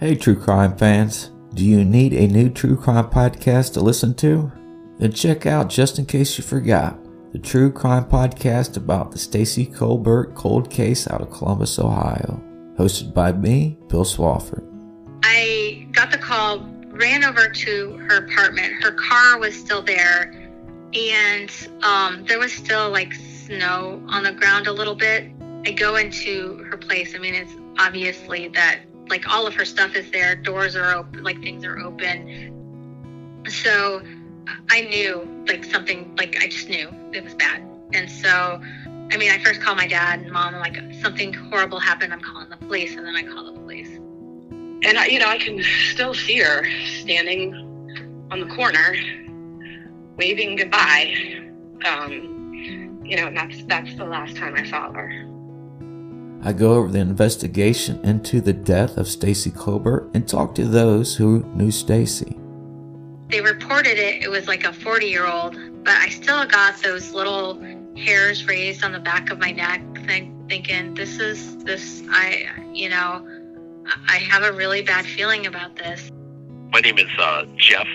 Hey, true crime fans. Do you need a new true crime podcast to listen to? Then check out Just In Case You Forgot, the true crime podcast about the Stacy Colbert cold case out of Columbus, Ohio. Hosted by me, Bill Swafford. I got the call, ran over to her apartment. Her car was still there, and um, there was still like snow on the ground a little bit. I go into her place. I mean, it's obviously that like all of her stuff is there, doors are open, like things are open. So I knew like something, like I just knew it was bad. And so, I mean, I first called my dad and mom. Like, something horrible happened. I'm calling the police. And then I call the police. And, I, you know, I can still see her standing on the corner, waving goodbye. Um, you know, and that's, that's the last time I saw her. I go over the investigation into the death of Stacy Colbert and talk to those who knew Stacy. They reported it, it was like a 40 year old, but I still got those little hairs raised on the back of my neck, think, thinking, this is this, I, you know, I have a really bad feeling about this. My name is uh, Jeff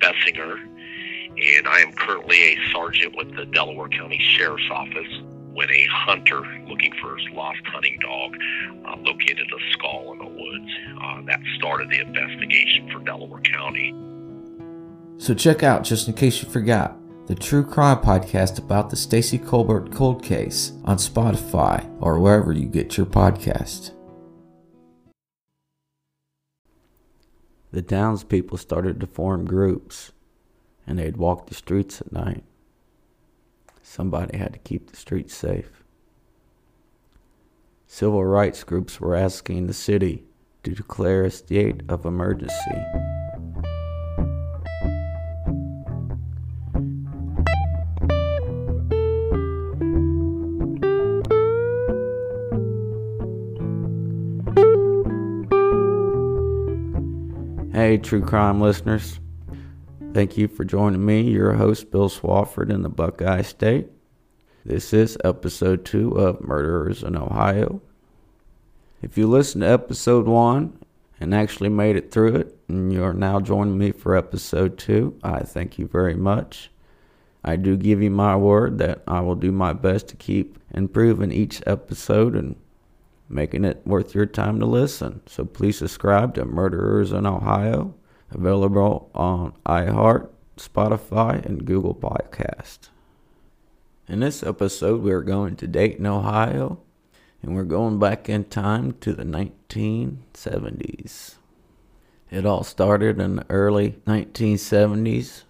Bessinger, and I am currently a sergeant with the Delaware County Sheriff's Office when a hunter looking for his lost hunting dog uh, located a skull in the woods. Uh, that started the investigation for Delaware County. So check out, just in case you forgot, the True Crime Podcast about the Stacy Colbert cold case on Spotify or wherever you get your podcast. The townspeople started to form groups, and they'd walk the streets at night. Somebody had to keep the streets safe. Civil rights groups were asking the city to declare a state of emergency. Hey, true crime listeners. Thank you for joining me, your host, Bill Swafford in the Buckeye State. This is episode two of Murderers in Ohio. If you listened to episode one and actually made it through it, and you're now joining me for episode two, I thank you very much. I do give you my word that I will do my best to keep improving each episode and making it worth your time to listen. So please subscribe to Murderers in Ohio available on iHeart, Spotify, and Google Podcast. In this episode, we are going to Dayton, Ohio, and we're going back in time to the 1970s. It all started in the early 1970s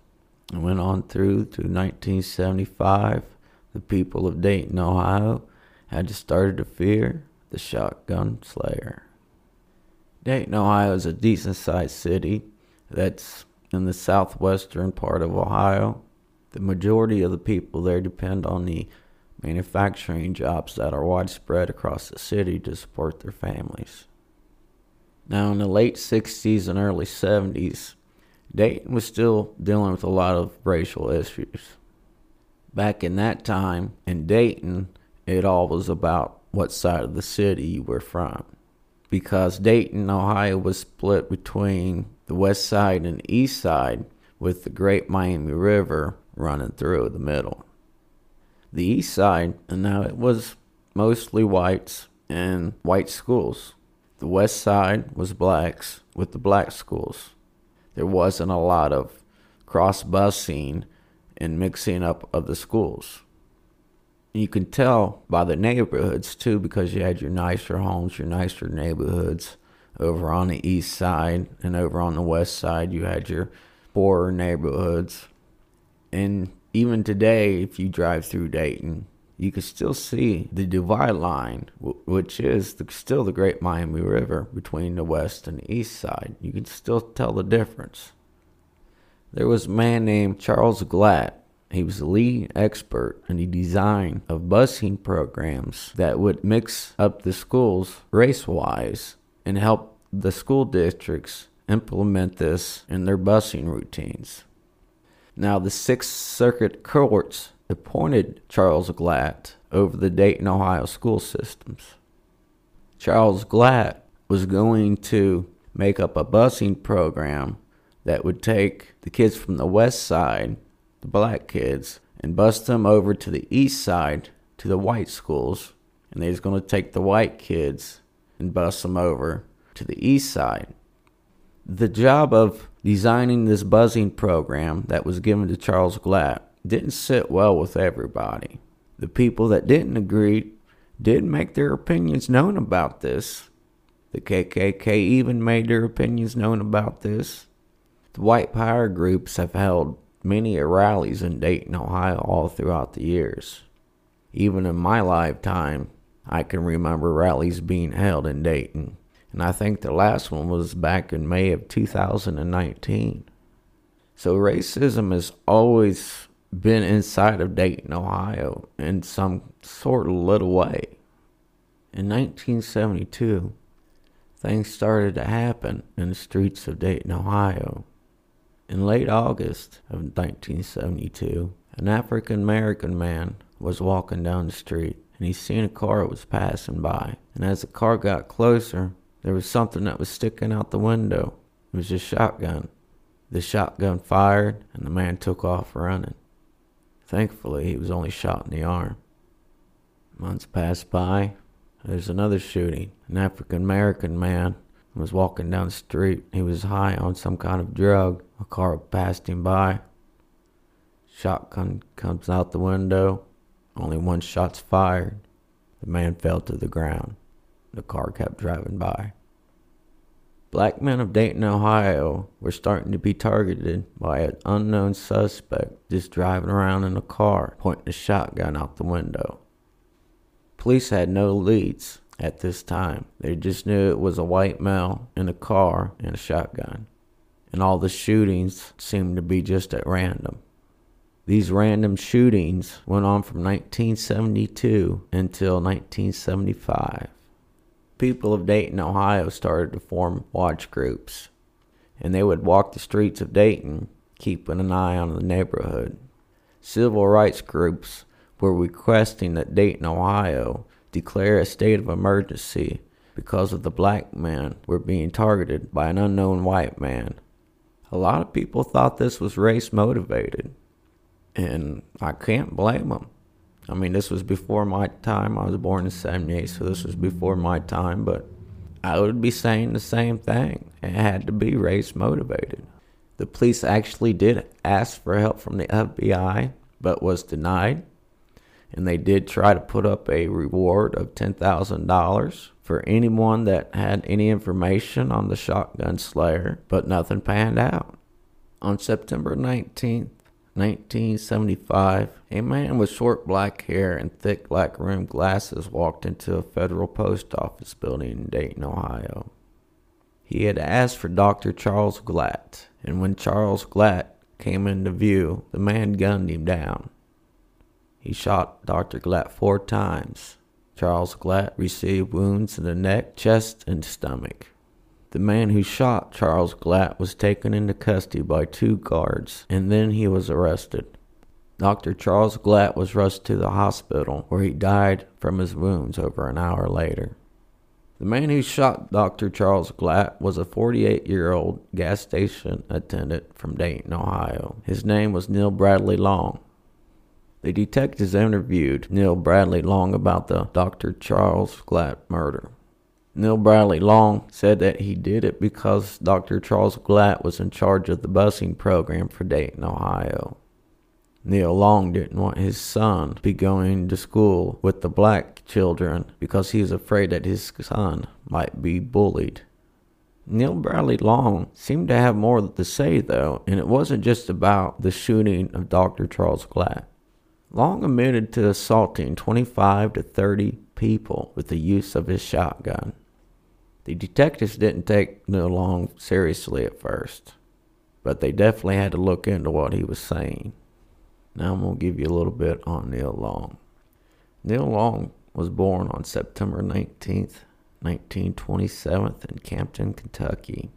and went on through to 1975. The people of Dayton, Ohio had to start to fear the shotgun slayer. Dayton, Ohio is a decent sized city that's in the southwestern part of Ohio. The majority of the people there depend on the manufacturing jobs that are widespread across the city to support their families. Now, in the late 60s and early 70s, Dayton was still dealing with a lot of racial issues. Back in that time, in Dayton, it all was about what side of the city you were from. Because Dayton, Ohio was split between the west side and east side with the Great Miami River running through the middle. The east side, and now it was mostly whites and white schools. The west side was blacks with the black schools. There wasn't a lot of cross busing and mixing up of the schools. You can tell by the neighborhoods too, because you had your nicer homes, your nicer neighborhoods, over on the east side and over on the west side you had your poorer neighborhoods. And even today if you drive through dayton you can still see the divide line which is the, still the great miami river between the west and the east side. You can still tell the difference. There was a man named charles glatt he was the lead expert in the design of busing programs that would mix up the schools race wise and help the school districts implement this in their busing routines. Now, the Sixth Circuit courts appointed Charles Glatt over the Dayton, Ohio school systems. Charles Glatt was going to make up a busing program that would take the kids from the west side, the black kids, and bus them over to the east side to the white schools. And they was going to take the white kids and bus them over to the east side. The job of designing this buzzing program that was given to Charles Glatt didn't sit well with everybody. The people that didn't agree did make their opinions known about this. The KKK even made their opinions known about this. The white power groups have held many rallies in Dayton, Ohio, all throughout the years. Even in my lifetime, I can remember rallies being held in Dayton. And I think the last one was back in May of 2019. So racism has always been inside of Dayton, Ohio, in some sort of little way. In 1972, things started to happen in the streets of Dayton, Ohio. In late August of 1972, an African American man was walking down the street and he seen a car was passing by. And as the car got closer, there was something that was sticking out the window. It was a shotgun. The shotgun fired and the man took off running. Thankfully, he was only shot in the arm. Months passed by. There's another shooting. An African American man was walking down the street. He was high on some kind of drug. A car passed him by. Shotgun comes out the window. Only one shot's fired. The man fell to the ground. The car kept driving by. Black men of Dayton, Ohio were starting to be targeted by an unknown suspect just driving around in a car, pointing a shotgun out the window. Police had no leads at this time. They just knew it was a white male in a car and a shotgun. And all the shootings seemed to be just at random. These random shootings went on from 1972 until 1975 people of Dayton, Ohio started to form watch groups, and they would walk the streets of Dayton, keeping an eye on the neighborhood. Civil rights groups were requesting that Dayton, Ohio declare a state of emergency because of the black men were being targeted by an unknown white man. A lot of people thought this was race motivated, and I can't blame them. I mean, this was before my time. I was born in 78, so this was before my time, but I would be saying the same thing. It had to be race motivated. The police actually did ask for help from the FBI, but was denied. And they did try to put up a reward of $10,000 for anyone that had any information on the shotgun slayer, but nothing panned out. On September 19th, 1975, a man with short black hair and thick black rimmed glasses walked into a federal post office building in Dayton, Ohio. He had asked for Dr. Charles Glatt, and when Charles Glatt came into view, the man gunned him down. He shot Dr. Glatt four times. Charles Glatt received wounds in the neck, chest, and stomach. The man who shot Charles Glatt was taken into custody by two guards, and then he was arrested. Dr. Charles Glatt was rushed to the hospital, where he died from his wounds over an hour later. The man who shot Dr. Charles Glatt was a 48 year old gas station attendant from Dayton, Ohio. His name was Neil Bradley Long. The detectives interviewed Neil Bradley Long about the Dr. Charles Glatt murder. Neil Bradley Long said that he did it because Dr. Charles Glatt was in charge of the busing program for Dayton, Ohio. Neil Long didn't want his son to be going to school with the black children because he was afraid that his son might be bullied. Neil Bradley Long seemed to have more to say, though, and it wasn't just about the shooting of Dr. Charles Glatt. Long admitted to assaulting 25 to 30 people with the use of his shotgun. The detectives didn't take Neil Long seriously at first, but they definitely had to look into what he was saying. Now I'm going to give you a little bit on Neil Long. Neil Long was born on September 19th, 1927 in Campton, Kentucky.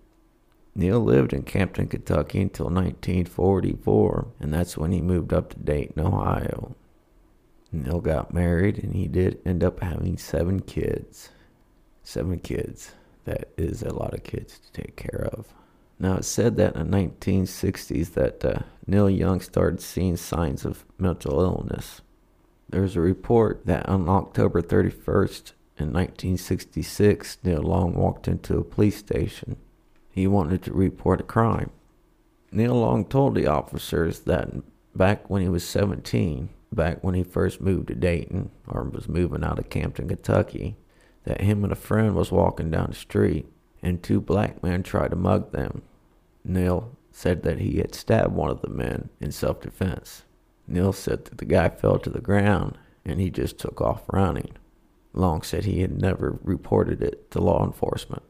Neil lived in Campton, Kentucky until 1944, and that's when he moved up to Dayton, Ohio. Neil got married and he did end up having seven kids seven kids. that is a lot of kids to take care of. Now, it's said that in the 1960s that uh, Neil Long started seeing signs of mental illness. There's a report that on October 31st in 1966, Neil Long walked into a police station. He wanted to report a crime. Neil Long told the officers that back when he was 17, back when he first moved to Dayton, or was moving out of Campton, Kentucky, that him and a friend was walking down the street and two black men tried to mug them. Neil said that he had stabbed one of the men in self defense. Neil said that the guy fell to the ground and he just took off running. Long said he had never reported it to law enforcement.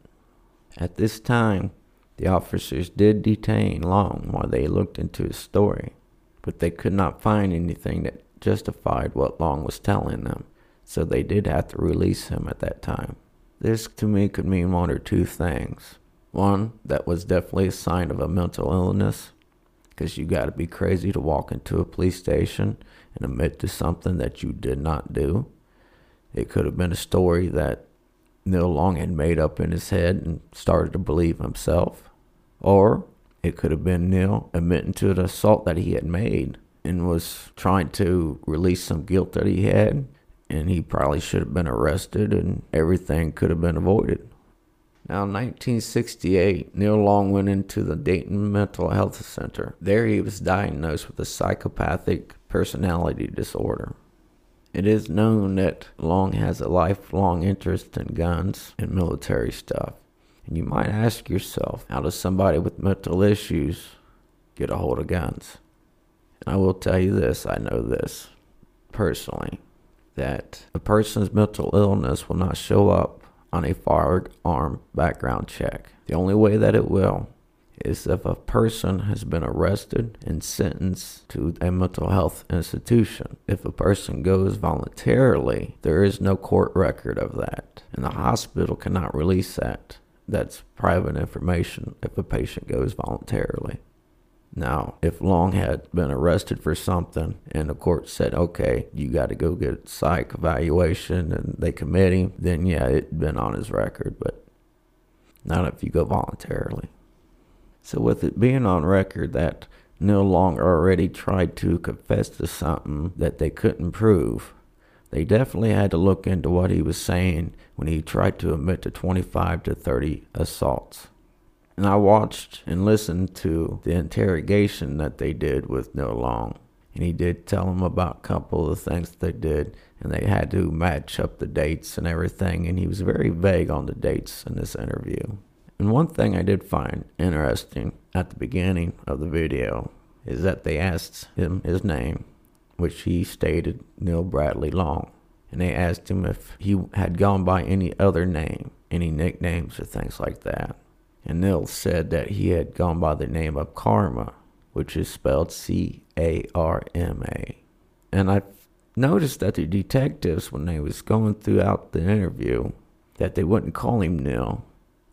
At this time, the officers did detain Long while they looked into his story, but they could not find anything that justified what Long was telling them, so they did have to release him at that time. This to me could mean one or two things. One, that was definitely a sign of a mental illness, because you got to be crazy to walk into a police station and admit to something that you did not do. It could have been a story that Neil Long had made up in his head and started to believe himself. Or it could have been Neil admitting to the assault that he had made and was trying to release some guilt that he had. And he probably should have been arrested and everything could have been avoided. Now, in 1968, Neil Long went into the Dayton Mental Health Center. There, he was diagnosed with a psychopathic personality disorder. It is known that Long has a lifelong interest in guns and military stuff. And you might ask yourself, how does somebody with mental issues get a hold of guns? And I will tell you this I know this personally that a person's mental illness will not show up on a firearm background check. The only way that it will is if a person has been arrested and sentenced to a mental health institution. If a person goes voluntarily, there is no court record of that, and the hospital cannot release that. That's private information if a patient goes voluntarily. Now, if Long had been arrested for something and the court said, okay, you got to go get psych evaluation and they commit him, then yeah, it'd been on his record, but not if you go voluntarily. So, with it being on record that Neil Long already tried to confess to something that they couldn't prove, they definitely had to look into what he was saying when he tried to admit to 25 to 30 assaults. And I watched and listened to the interrogation that they did with Neil Long. And he did tell them about a couple of things they did, and they had to match up the dates and everything. And he was very vague on the dates in this interview. And one thing I did find interesting at the beginning of the video is that they asked him his name, which he stated Neil Bradley Long. And they asked him if he had gone by any other name, any nicknames or things like that. And Neil said that he had gone by the name of Karma, which is spelled C A R M A. And I noticed that the detectives, when they was going throughout the interview, that they wouldn't call him Neil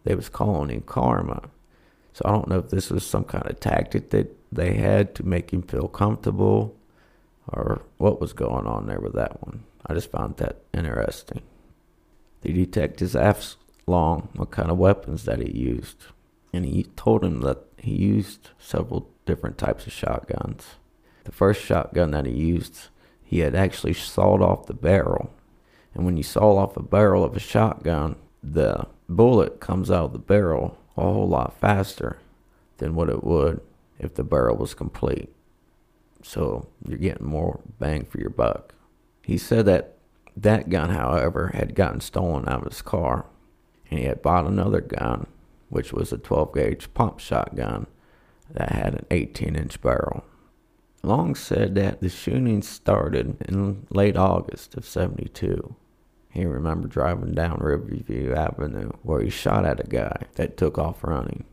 they was calling him Karma. So I don't know if this was some kind of tactic that they had to make him feel comfortable or what was going on there with that one. I just found that interesting. The detectives asked Long what kind of weapons that he used, and he told him that he used several different types of shotguns. The first shotgun that he used, he had actually sawed off the barrel. And when you saw off a barrel of a shotgun, the bullet comes out of the barrel a whole lot faster than what it would if the barrel was complete. So you're getting more bang for your buck. He said that that gun, however, had gotten stolen out of his car, and he had bought another gun, which was a 12 gauge pump shotgun that had an 18 inch barrel. Long said that the shooting started in late August of 72 he remembered driving down Riverview Avenue where he shot at a guy that took off running.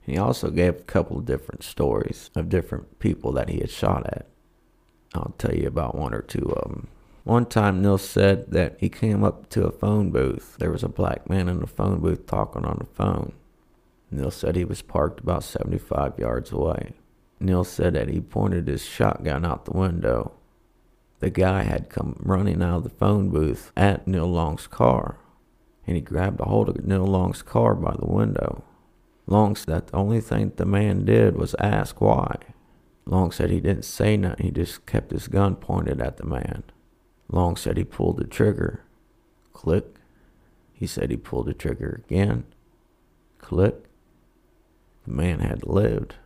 He also gave a couple of different stories of different people that he had shot at. I'll tell you about one or two of them. One time, Neil said that he came up to a phone booth. There was a black man in the phone booth talking on the phone. Neil said he was parked about 75 yards away. Neil said that he pointed his shotgun out the window the guy had come running out of the phone booth at Neil Long's car. and he grabbed a hold of Neil Long's car by the window. Long said the only thing the man did was ask why. Long said he didn't say nothing, he just kept his gun pointed at the man. Long said he pulled the trigger. Click. He said he pulled the trigger again. Click. The man had lived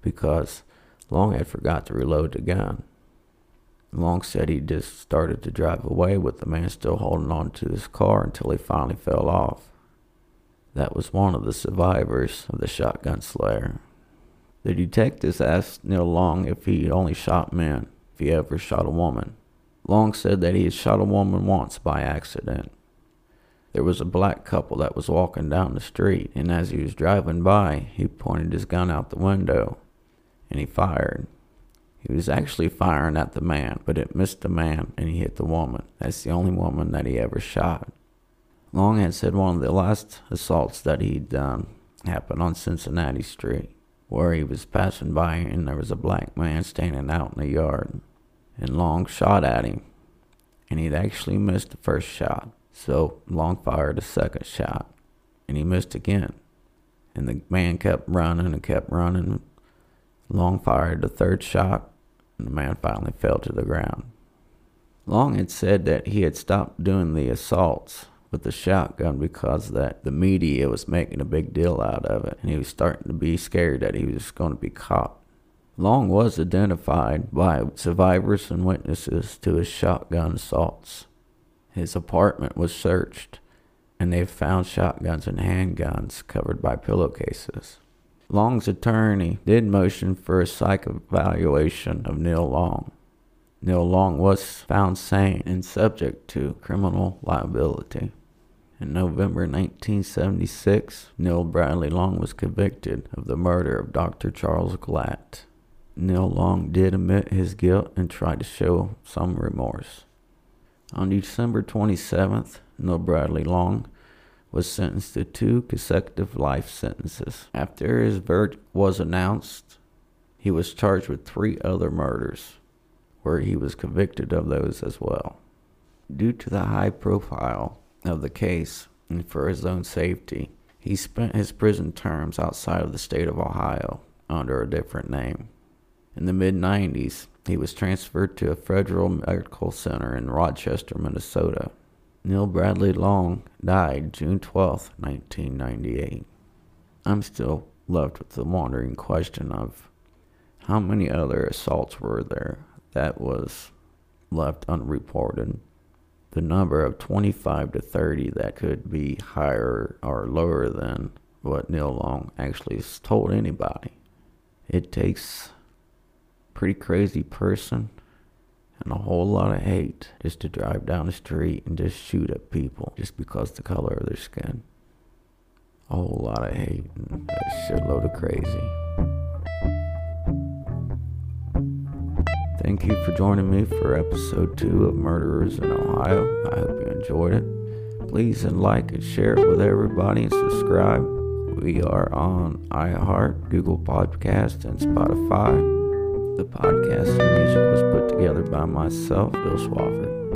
because Long had forgot to reload the gun. Long said he just started to drive away with the man still holding on to his car until he finally fell off. That was one of the survivors of the shotgun slayer. The detectives asked Neil Long if he only shot men, if he ever shot a woman. Long said that he had shot a woman once by accident. There was a black couple that was walking down the street, and as he was driving by, he pointed his gun out the window and he fired. He was actually firing at the man, but it missed the man and he hit the woman. That's the only woman that he ever shot. Long had said one of the last assaults that he'd done happened on Cincinnati Street, where he was passing by and there was a black man standing out in the yard. And Long shot at him, and he'd actually missed the first shot. So Long fired a second shot, and he missed again. And the man kept running and kept running Long fired the third shot, and the man finally fell to the ground. Long had said that he had stopped doing the assaults with the shotgun because that the media was making a big deal out of it, and he was starting to be scared that he was going to be caught. Long was identified by survivors and witnesses to his shotgun assaults. His apartment was searched, and they found shotguns and handguns covered by pillowcases. Long's attorney did motion for a psych evaluation of Neil Long. Neil Long was found sane and subject to criminal liability. In November 1976, Neil Bradley Long was convicted of the murder of Dr. Charles Glatt. Neil Long did admit his guilt and tried to show some remorse. On December 27th, Neil Bradley Long was sentenced to two consecutive life sentences. After his verdict was announced, he was charged with three other murders, where he was convicted of those as well. Due to the high profile of the case and for his own safety, he spent his prison terms outside of the state of Ohio under a different name. In the mid 90s, he was transferred to a federal medical center in Rochester, Minnesota, Neil Bradley Long died June 12, 1998. I'm still left with the wandering question of how many other assaults were there that was left unreported. The number of 25 to 30 that could be higher or lower than what Neil Long actually told anybody. It takes pretty crazy person and a whole lot of hate just to drive down the street and just shoot at people just because the color of their skin. A whole lot of hate and a shitload of crazy. Thank you for joining me for episode two of Murderers in Ohio. I hope you enjoyed it. Please and like and share it with everybody and subscribe. We are on iHeart, Google Podcast, and Spotify. The podcast and music was put together by myself, Bill Swafford.